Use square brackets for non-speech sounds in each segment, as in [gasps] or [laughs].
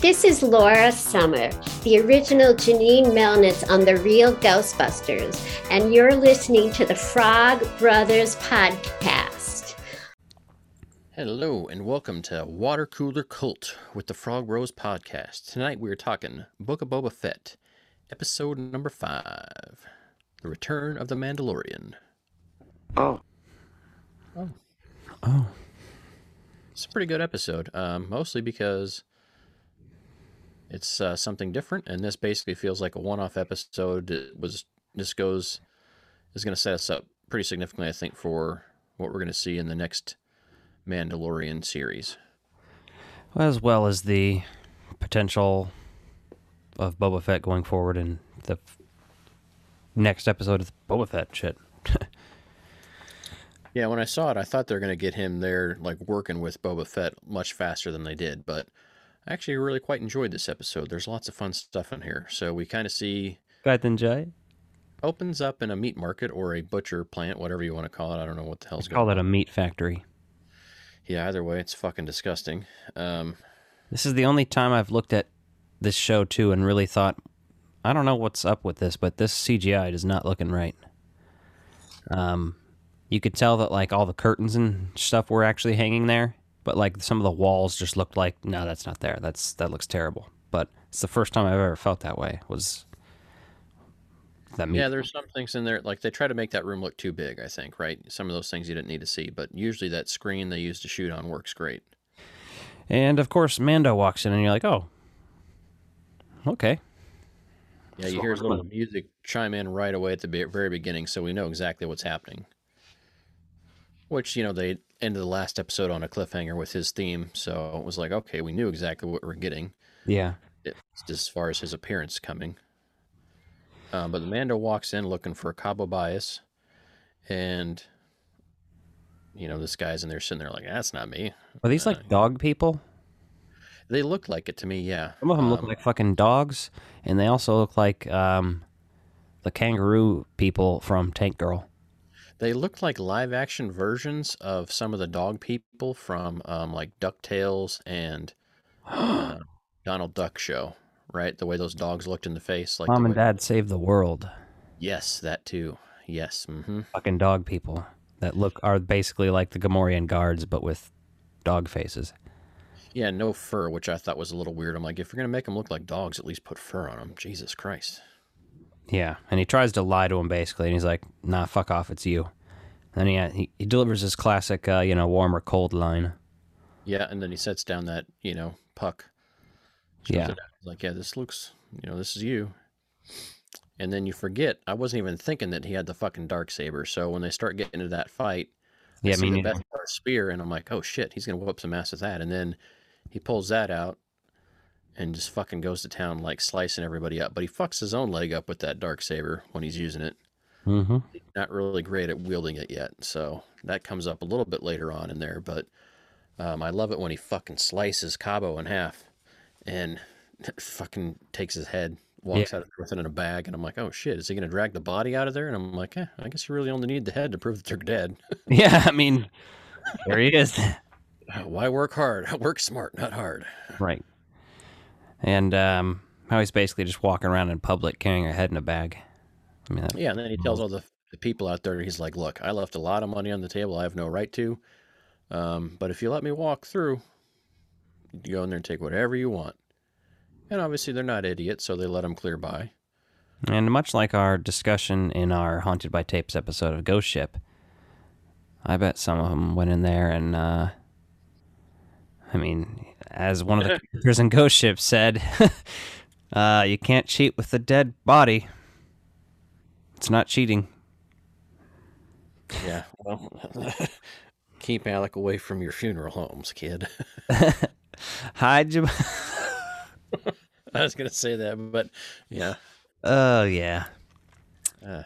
This is Laura Summer, the original Janine Melnitz on The Real Ghostbusters, and you're listening to the Frog Brothers Podcast. Hello, and welcome to Water Cooler Cult with the Frog Bros Podcast. Tonight we're talking Book of Boba Fett, episode number five The Return of the Mandalorian. Oh. Oh. Oh. It's a pretty good episode, um, mostly because it's uh, something different, and this basically feels like a one-off episode. It was this goes is going to set us up pretty significantly, I think, for what we're going to see in the next Mandalorian series. As well as the potential of Boba Fett going forward in the next episode of Boba Fett shit. [laughs] Yeah, when I saw it, I thought they were going to get him there, like working with Boba Fett much faster than they did. But I actually really quite enjoyed this episode. There's lots of fun stuff in here. So we kind of see Gaitan Jai? opens up in a meat market or a butcher plant, whatever you want to call it. I don't know what the hell's going Call it a meat factory. Yeah, either way, it's fucking disgusting. Um, This is the only time I've looked at this show too and really thought, I don't know what's up with this, but this CGI is not looking right. Um, you could tell that like all the curtains and stuff were actually hanging there, but like some of the walls just looked like no, that's not there. That's that looks terrible. But it's the first time I've ever felt that way. Was that meat? yeah, there's some things in there, like they try to make that room look too big, I think, right? Some of those things you didn't need to see, but usually that screen they use to shoot on works great. And of course, Mando walks in, and you're like, oh, okay. Yeah, you hear a little music chime in right away at the very beginning, so we know exactly what's happening. Which, you know, they ended the last episode on a cliffhanger with his theme, so it was like, okay, we knew exactly what we're getting Yeah. it- as far as his appearance coming. Uh, but the Mando walks in looking for a Kaba Baiz, and, you know, this guy's in there sitting there like, that's not me. Are these like dog people? They look like it to me, yeah. Some of them look Um, like fucking dogs, and they also look like um, the kangaroo people from Tank Girl. They look like live action versions of some of the dog people from um, like DuckTales and uh, [gasps] Donald Duck Show, right? The way those dogs looked in the face. Like the Mom and way- Dad save the world. Yes, that too. Yes. hmm Fucking dog people that look are basically like the Gamorrean guards, but with dog faces. Yeah, no fur, which I thought was a little weird. I'm like, if you're going to make them look like dogs, at least put fur on them. Jesus Christ. Yeah, and he tries to lie to him basically, and he's like, "Nah, fuck off, it's you." And he he, he delivers his classic, uh, you know, warm or cold line. Yeah, and then he sets down that, you know, puck. Yeah. He's like, yeah, this looks, you know, this is you. And then you forget, I wasn't even thinking that he had the fucking dark saber. So when they start getting into that fight, I Yeah, see me the best part spear, and I'm like, oh shit, he's gonna whoop some ass with that. And then he pulls that out and just fucking goes to town, like slicing everybody up. But he fucks his own leg up with that dark saber when he's using it. Mm-hmm. Not really great at wielding it yet, so that comes up a little bit later on in there. But um, I love it when he fucking slices Kaba in half and [laughs] fucking takes his head, walks out with it in a bag, and I'm like, oh shit, is he gonna drag the body out of there? And I'm like, eh, I guess you really only need the head to prove that they're dead. [laughs] Yeah, I mean, there he is. [laughs] Why work hard? Work smart, not hard. right. And um, how he's basically just walking around in public carrying a head in a bag. I mean, that, Yeah, and then he tells all the, the people out there, he's like, look, I left a lot of money on the table I have no right to. Um, but if you let me walk through, you go in there and take whatever you want. And obviously they're not idiots, so they let him clear by. And much like our discussion in our Haunted by Tapes episode of Ghost Ship, I bet some of them went in there and, uh, I mean, as one of the [laughs] characters in Ghost Ship said, [laughs] uh, you can't cheat with a dead body. It's not cheating. Yeah, well, [laughs] keep Alec away from your funeral homes, kid. Hide your. I was gonna say that, but yeah, Oh, yeah. Uh.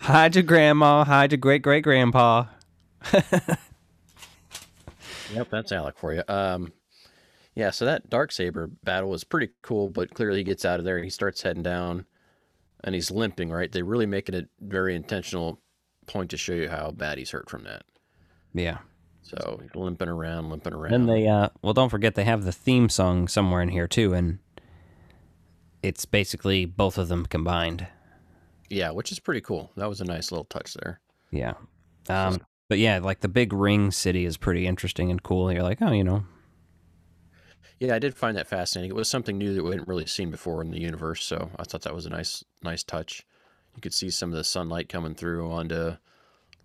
Hide your grandma, hide your great great grandpa. yep, that's Alec for you. Um, yeah, so that dark saber battle was pretty cool, but clearly he gets out of there and he starts heading down, and he's limping. Right, they really make it a very intentional point to show you how bad he's hurt from that. Yeah. So limping around, limping around. And they, uh, well, don't forget they have the theme song somewhere in here too, and it's basically both of them combined. yeah, which is pretty cool. That was a nice little touch there. Yeah. Um, but yeah, like the big ring city is pretty interesting and cool. You're like, oh, you know, Yeah, I did find that fascinating. It was something new that we hadn't really seen before in the universe, so I thought that was a nice, nice touch. You could see some of the sunlight coming through onto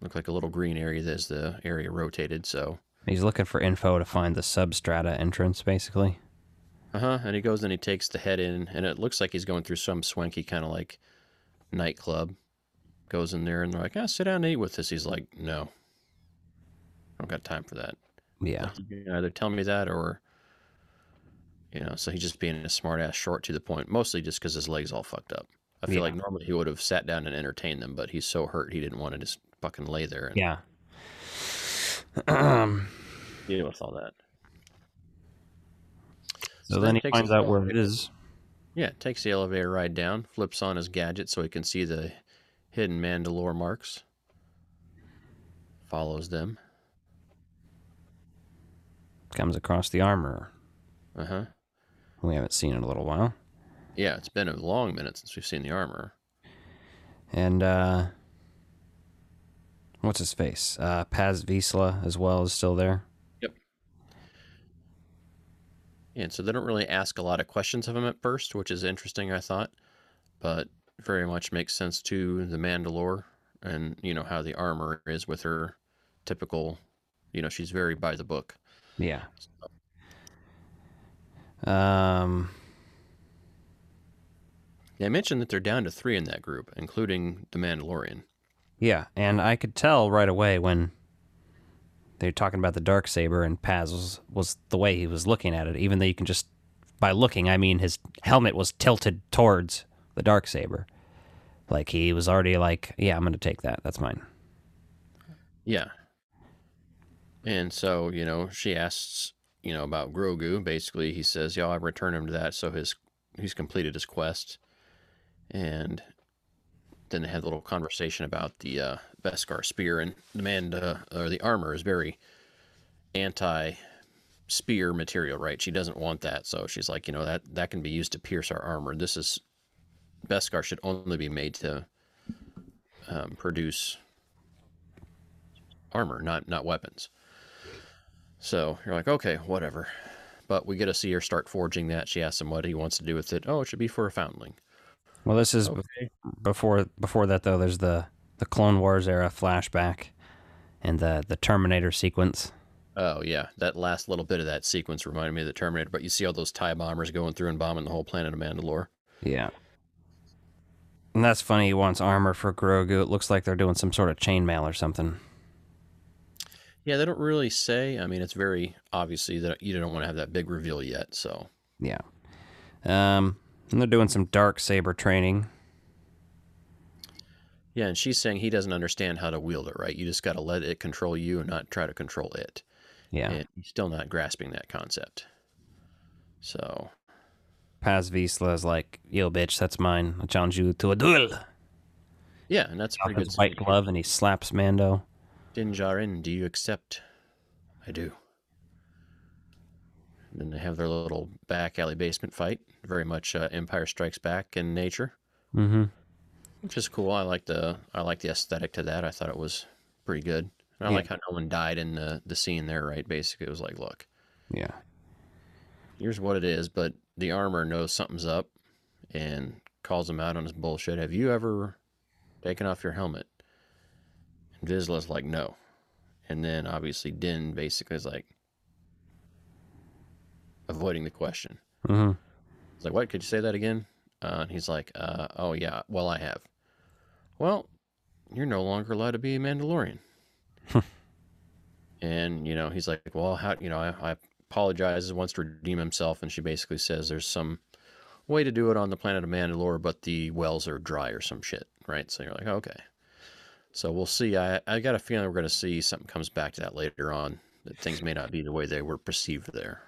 look like a little green area as the area rotated. So, he's looking for info to find the substrata entrance, basically. uh huh. And he goes and he takes the head in, and it looks like he's going through some swanky kind of like nightclub. Goes in there, and they're like, "Ah, sit down and eat with us." He's like, "No, I don't got time for that." Yeah. Either tell me that or you know so he's just being a smart ass short to the point mostly just because his legs all fucked up i feel Yeah. like normally he would have sat down and entertained them but he's so hurt he didn't want to just fucking lay there and Yeah. um, [clears throat] deal with all that so So then he finds out where it is. yeah takes the elevator ride down flips on his gadget so he can see the hidden mandalore marks follows them Comes across the armor. uh-huh We haven't seen in a little while. yeah it's been a long minute since we've seen the armor And uh what's his face? Uh Paz Vizsla as well is still there. Yep. And so they don't really ask a lot of questions of him at first, which is interesting, I thought, but very much makes sense to the Mandalore and, you know, how the armor is with her typical, you know, she's very by the book. Yeah. Um They mentioned that they're down to three in that group, including the Mandalorian. yeah, and I could tell right away when they're talking about the dark saber and Paz was, was the way he was looking at it, even though you can just by looking, I mean his helmet was tilted towards the dark saber. Like he was already like, yeah, I'm going to take that. That's mine. Yeah. And so, you know, she asks, you know, about Grogu. Basically, he says, "Yeah, I return him to that." So his he's completed his quest, and then they had a little conversation about the uh, Beskar spear, and the man uh, or the Armorer is very anti spear material, right? She doesn't want that, so she's like, you know, that that can be used to pierce our armor. This is Beskar should only be made to um, produce armor, not not weapons. So you're like, okay, whatever. But we get to see her start forging that. She asks him what he wants to do with it. Oh, it should be for a foundling. Well, this is Okay. before before that though. There's the the Clone Wars era flashback and the the Terminator sequence. Oh yeah, that last little bit of that sequence reminded me of the Terminator. But you see all those tie bombers going through and bombing the whole planet of Mandalore. Yeah. And that's funny. He wants armor for Grogu. It looks like they're doing some sort of chainmail or something. Yeah, they don't really say. I mean, it's very obviously that you don't want to have that big reveal yet. So Yeah. Um, and they're doing some dark saber training. yeah, and she's saying he doesn't understand how to wield it. Right? You just got to let it control you and not try to control it. Yeah. And he's still not grasping that concept. So Paz Vizsla is like, "Yo, bitch, that's mine. I challenge you to a duel." yeah, and that's a pretty good. white glove, and he slaps Mando. Din Djarin, do you accept? I do. Then they have their little back alley basement fight. Very much uh, Empire Strikes Back in nature, Mm-hmm. which is cool. I like the I like the aesthetic to that. I thought it was pretty good. And I Yeah. like how no one died in the the scene there. Right, basically, it was like, look, Yeah. here's what it is, but the Armorer knows something's up and calls him out on his bullshit. Have you ever taken off your helmet? And Vizsla's like, no. And then obviously Din basically is like avoiding the question. Mm-hmm. He's like, what? Could you say that again? Uh, and he's like, uh, oh yeah, well I have. Well, you're no longer allowed to be a Mandalorian. [laughs] and you know, he's like, well, how? You know, I, I apologizes, wants to redeem himself, and she basically says there's some way to do it on the planet of Mandalore, but the wells are dry or some shit, right? So you're like, okay. So we'll see. I I got a feeling we're going to see something comes back to that later on. That things may not be the way they were perceived there.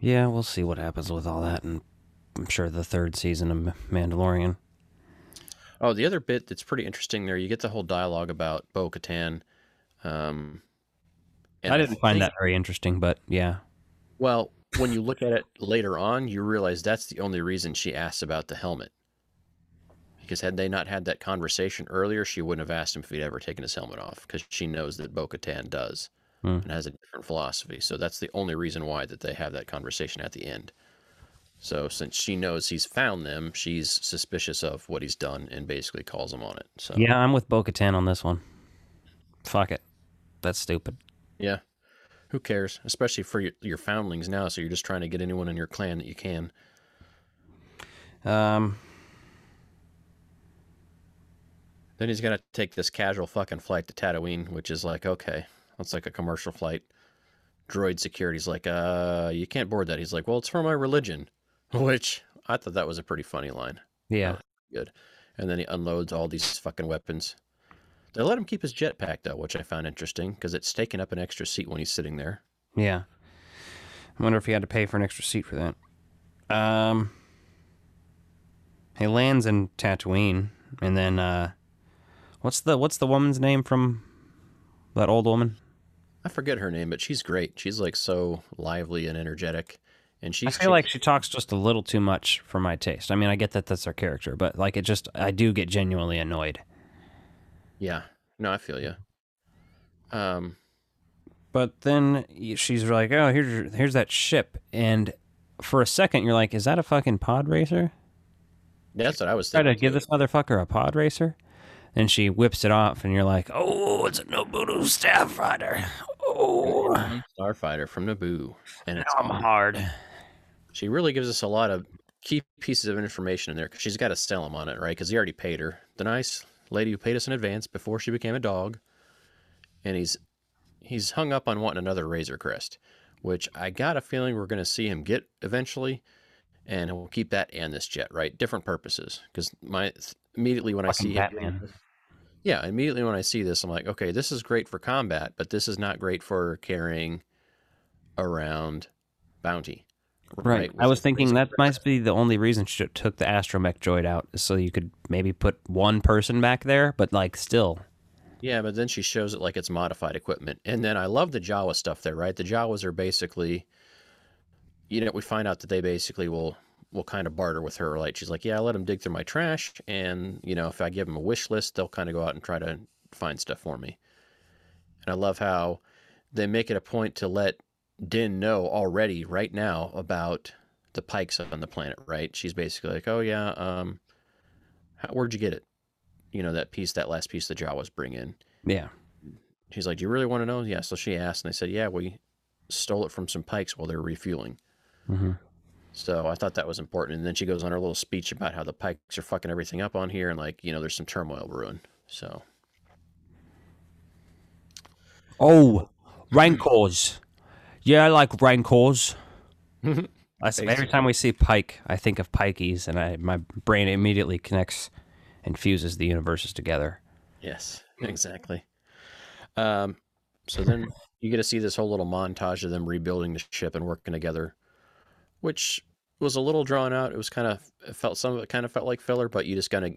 Yeah, we'll see what happens with all that, and I'm sure the third season of Mandalorian. Oh, the other bit that's pretty interesting there, you get the whole dialogue about Bo Katan, um, And I didn't find think- that very interesting, but yeah. Well, when you look at it later on, you realize that's the only reason she asks about the helmet. Because had they not had that conversation earlier, she wouldn't have asked him if he'd ever taken his helmet off, because she knows that Bo Katan does Hmm. and has a different philosophy. So that's the only reason why that they have that conversation at the end. So since she knows he's found them, she's suspicious of what he's done and basically calls him on it. So Yeah, I'm with Bo Katan on this one. Fuck it. That's stupid. yeah. Who cares? Especially for your, your foundlings now, so you're just trying to get anyone in your clan that you can. Um, Then he's gonna take this casual fucking flight to Tatooine, which is like, okay, that's like a commercial flight. Droid security's like, uh, you can't board that. He's like, well, it's for my religion, [laughs] which I thought that was a pretty funny line. yeah. Good. And then he unloads all these fucking weapons. They let him keep his jetpack though, which I found interesting because it's taking up an extra seat when he's sitting there. Yeah. I wonder if he had to pay for an extra seat for that. Um, he lands in Tatooine, and then uh, what's the what's the woman's name from that old woman? I forget her name, but she's great. She's like so lively and energetic, and she I feel like she talks just a little too much for my taste. I mean, I get that that's her character, but like it just I do get genuinely annoyed. yeah. No, I feel you. Um, But then she's like, "Oh, here's here's that ship," and for a second you're like, "Is that a fucking pod racer?" that's what I was Try thinking. to give this motherfucker a pod racer, and she whips it off, and you're like, "Oh, it's a Naboo Starfighter." Oh, Starfighter from Naboo, and it's I'm hard. she really gives us a lot of key pieces of information in there because she's got to sell him on it, right? Because he already paid her, the nice lady who paid us in advance before she became a dog, and he's he's hung up on wanting another Razor Crest, which I got a feeling we're going to see him get eventually, and we'll keep that and this jet, right? Different purposes, because my immediately when I Fucking see him yeah, immediately when I see this, I'm like, okay, this is great for combat, but this is not great for carrying around bounty. Right. I was thinking that might be the only reason she took the astromech droid out, so you could maybe put one person back there, but like still. Yeah, but then she shows it like it's modified equipment. And then I love the Jawa stuff there, right? The Jawas are basically you know, we find out that they basically will will kind of barter with her. Like she's like, Yeah, I let them dig through my trash and you know, if I give them a wish list, they'll kind of go out and try to find stuff for me. And I love how they make it a point to let Din know already right now about the pikes on the planet, right? She's basically like, Oh yeah, um how, where'd you get it? You know, that piece, that last piece the Jawas bring in. Yeah. She's like, Do you really want to know? Yeah. So she asked, and they said, Yeah, we stole it from some pikes while they were refueling. hmm So I thought that was important. And then she goes on her little speech about how the pikes are fucking everything up on here and, like, you know, there's some turmoil brewing. So, Oh, rancors. Yeah, I like rancors. [laughs] That's, every time we see Pike, I think of Pikeys, and I my brain immediately connects and fuses the universes together. yes, exactly. Um, so then you get to see this whole little montage of them rebuilding the ship and working together, which was a little drawn out. It was kind of, it felt, some of it kind of felt like filler, but you just kind of,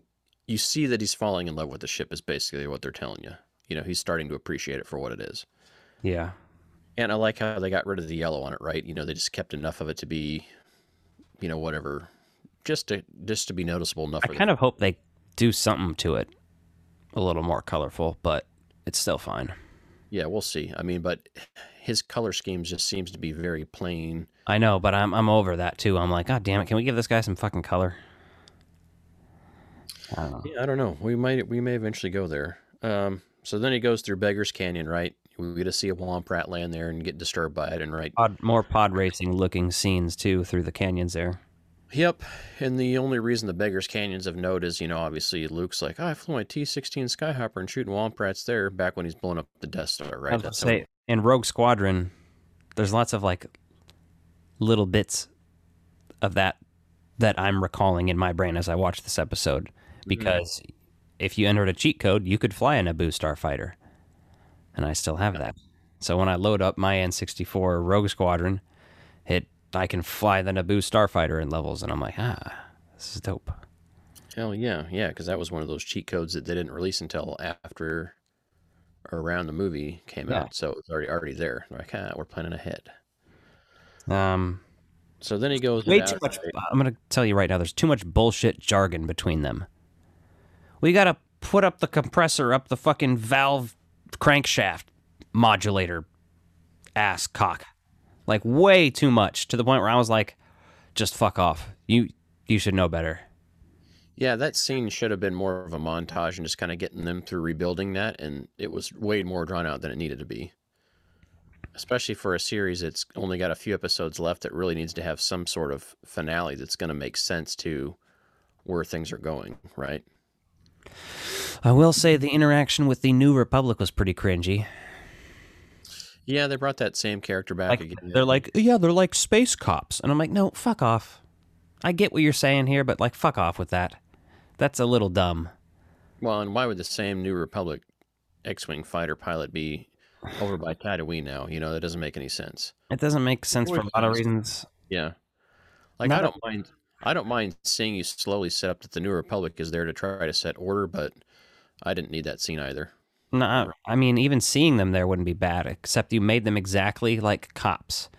you see that he's falling in love with the ship, is basically what they're telling you. You know, he's starting to appreciate it for what it is. Yeah. And I like how they got rid of the yellow on it, right? You know, they just kept enough of it to be, you know, whatever, just to just to be noticeable enough. I kind of hope they do something to it a little more colorful, but it's still fine. yeah, we'll see. I mean, but his color scheme just seems to be very plain. I know, but I'm I'm over that too. I'm like, God damn it, can we give this guy some fucking color? I don't know. Yeah, I don't know. We might we may eventually go there. Um, so then he goes through Beggars Canyon, right? We get to see a Womp Rat land there and get disturbed by it, and right. Pod, more pod racing looking scenes too through the canyons there. Yep. And the only reason the Beggars Canyon's of note is, you know, obviously Luke's like, oh, I flew my T-16 Skyhopper and shooting Womp Rats there back when he's blowing up the Death Star, right? how say in Rogue Squadron, there's lots of like little bits of that that I'm recalling in my brain as I watch this episode. Because if you entered a cheat code, you could fly a Naboo starfighter, and I still have that. So when I load up my N64 Rogue Squadron, it I can fly the Naboo starfighter in levels, and I'm like, ah, this is dope. Hell yeah, yeah, because that was one of those cheat codes that they didn't release until after around the movie came Yeah. out, so it was already already there. Like, ah, we're planning ahead. Um, So then he goes way too much. I'm gonna tell you right now. There's too much bullshit jargon between them. We gotta put up the compressor up the fucking valve crankshaft modulator ass cock. Like way too much to the point where I was like, just fuck off. You you should know better. Yeah, that scene should have been more of a montage and just kind of getting them through rebuilding that, and it was way more drawn out than it needed to be. Especially for a series that's only got a few episodes left that really needs to have some sort of finale that's going to make sense to where things are going, right? I will say the interaction with the New Republic was pretty cringy. Yeah, they brought that same character back Like, again. they're like, yeah, they're like space cops, and I'm like, no, fuck off. I get what you're saying here, but like, fuck off with that. That's a little dumb. Well, and why would the same New Republic X-wing fighter pilot be over by Tatooine now? You know, that doesn't make any sense. It doesn't make sense for a lot of reasons. Yeah, like Not I a- don't mind. I don't mind seeing you slowly set up that the New Republic is there to try to set order, but I didn't need that scene either. No, I mean, even seeing them there wouldn't be bad, except you made them exactly like cops.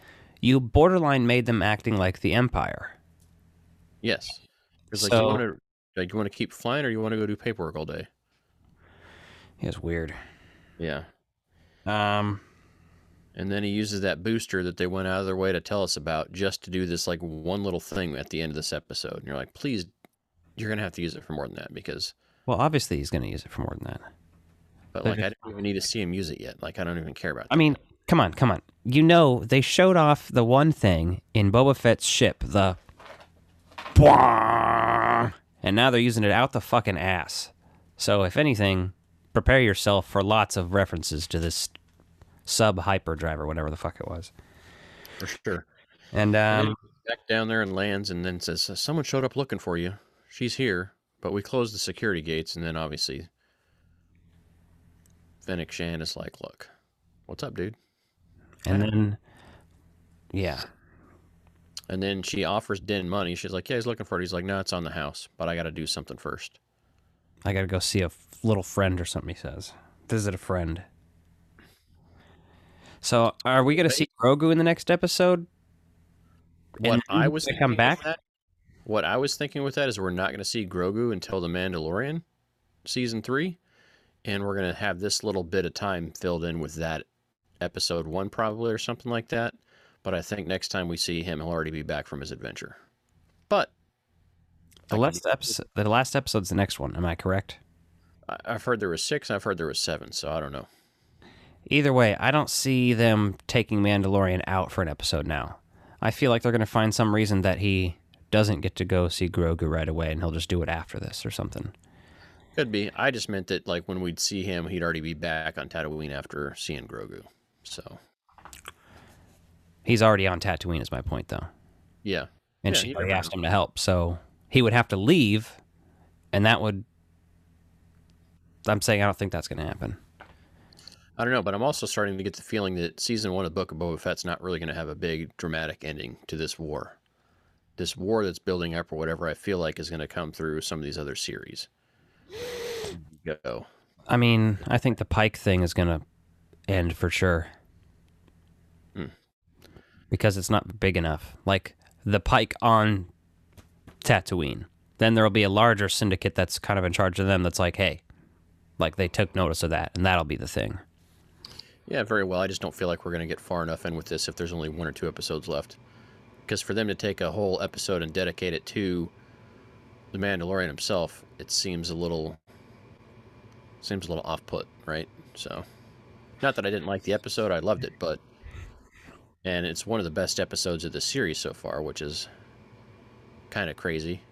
You borderline made them acting like the Empire. Yes, it's like So- you want to like you want to keep flying or you want to go do paperwork all day. It's weird. Yeah, Um, and then he uses that booster that they went out of their way to tell us about just to do this like one little thing at the end of this episode. And you're like, please, you're gonna have to use it for more than that because well, obviously he's to use it for more than that. But They're like, I don't even need to see him use it yet. Like, I don't even care about. I mean, come on, come on. You know, they showed off the one thing in Boba Fett's ship, the. And now they're using it out the fucking ass. So, if anything, prepare yourself for lots of references to this sub hyperdrive or whatever the fuck it was. for sure. And, um, back down there and lands, and then says, "Someone showed up looking for you. She's here, but we closed the security gates." And then obviously, Fennec Shand is like, "Look, what's up, dude?" and then, yeah. And then she offers Din money. She's like, "Yeah, he's looking for it." He's like, "No, it's on the house, but I got to do something first. I gotta go see a f- little friend or something, he says. Visit a friend. So, are we gonna see Grogu in the next episode? What And I was come back? that- what I was thinking with that is we're not going to see Grogu until the Mandalorian season three, and we're going to have this little bit of time filled in with that episode one probably or something like that. But I think next time we see him, he'll already be back from his adventure. The last episode, the last episode's the next one. Am I correct? I've heard there was six. I've heard there was seven. So I don't know. Either way, I don't see them taking Mandalorian out for an episode now. I feel like they're gonna find some reason that he doesn't get to go see Grogu right away, and he'll just do it after this or something. Could be. I just meant that like when we'd see him, he'd already be back on Tatooine after seeing Grogu. So He's already on Tatooine, is my point, though. yeah, And Yeah, she already asked him to help, so he would have to leave, and that would. I'm saying I don't think that's gonna happen. I don't know, but I'm also starting to get the feeling that season one of Book of Boba Fett's not really going to have a big dramatic ending to this war. This war that's building up or whatever, I feel like is going to come through some of these other series. Go. I mean, I think the Pike thing is gonna end for sure. Hmm. Because it's not big enough. Like the Pike on Tatooine. Then there'll be a larger syndicate that's kind of in charge of them that's like, hey, like they took notice of that, and that'll be the thing. Yeah, very well. I just don't feel like we're going to get far enough in with this if there's only one or two episodes left. Because for them to take a whole episode and dedicate it to the Mandalorian himself, it seems a little seems a little off put, right? So, not that I didn't like the episode, I loved it, but and it's one of the best episodes of the series so far, which is kind of crazy.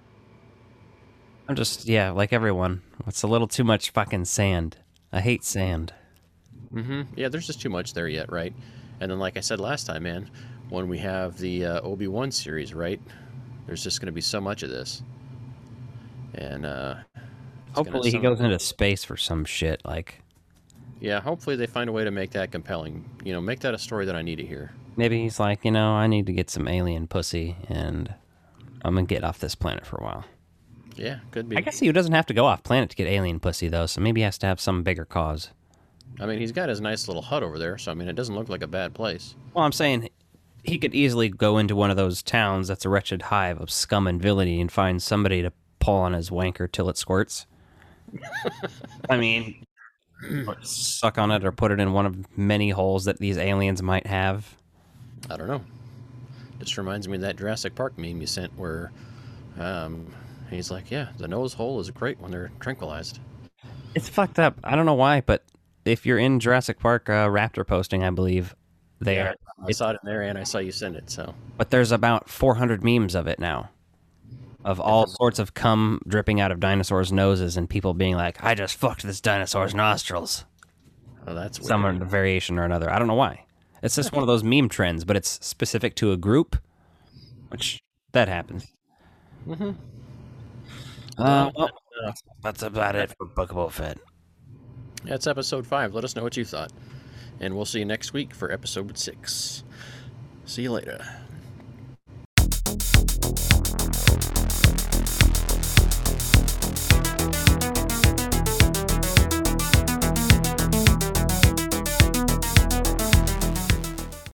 I'm just, yeah, like everyone. It's a little too much fucking sand. I hate sand. Mm-hmm. Yeah, there's just too much there yet, right? And then, like I said last time, man, when we have the uh, Obi Wan series, right? There's just going to be so much of this, and uh, Hopefully, he goes into space for some shit. Like, Yeah, hopefully they find a way to make that compelling. You know, make that a story that I need to hear. maybe he's like, you know, I need to get some alien pussy, and I'm gonna get off this planet for a while. Yeah, could be. I guess he doesn't have to go off planet to get alien pussy though, so maybe he has to have some bigger cause. I mean, he's got his nice little hut over there, so I mean, it doesn't look like a bad place. Well, I'm saying he could easily go into one of those towns that's a wretched hive of scum and villainy and find somebody to pull on his wanker till it squirts. [laughs] I mean, suck on it or put it in one of many holes that these aliens might have. I don't know. Just reminds me of that Jurassic Park meme you sent where um, he's like, yeah, the nose hole is great when they're tranquilized. It's fucked up. I don't know why, but if you're in Jurassic Park uh, Raptor posting, I believe they Yeah, are. I saw it in there and I saw you send it, so. But there's about 400 memes of it now, of all sorts of cum dripping out of dinosaurs' noses and people being like, "I just fucked this dinosaur's nostrils." Oh, that's weird. Some variation or another. I don't know why. It's just one of those meme trends, but it's specific to a group, which that happens. Mm-hmm. Uh, well, that's about it for Bookable Fed. That's episode five. Let us know what you thought. And we'll see you next week for episode six. See you later.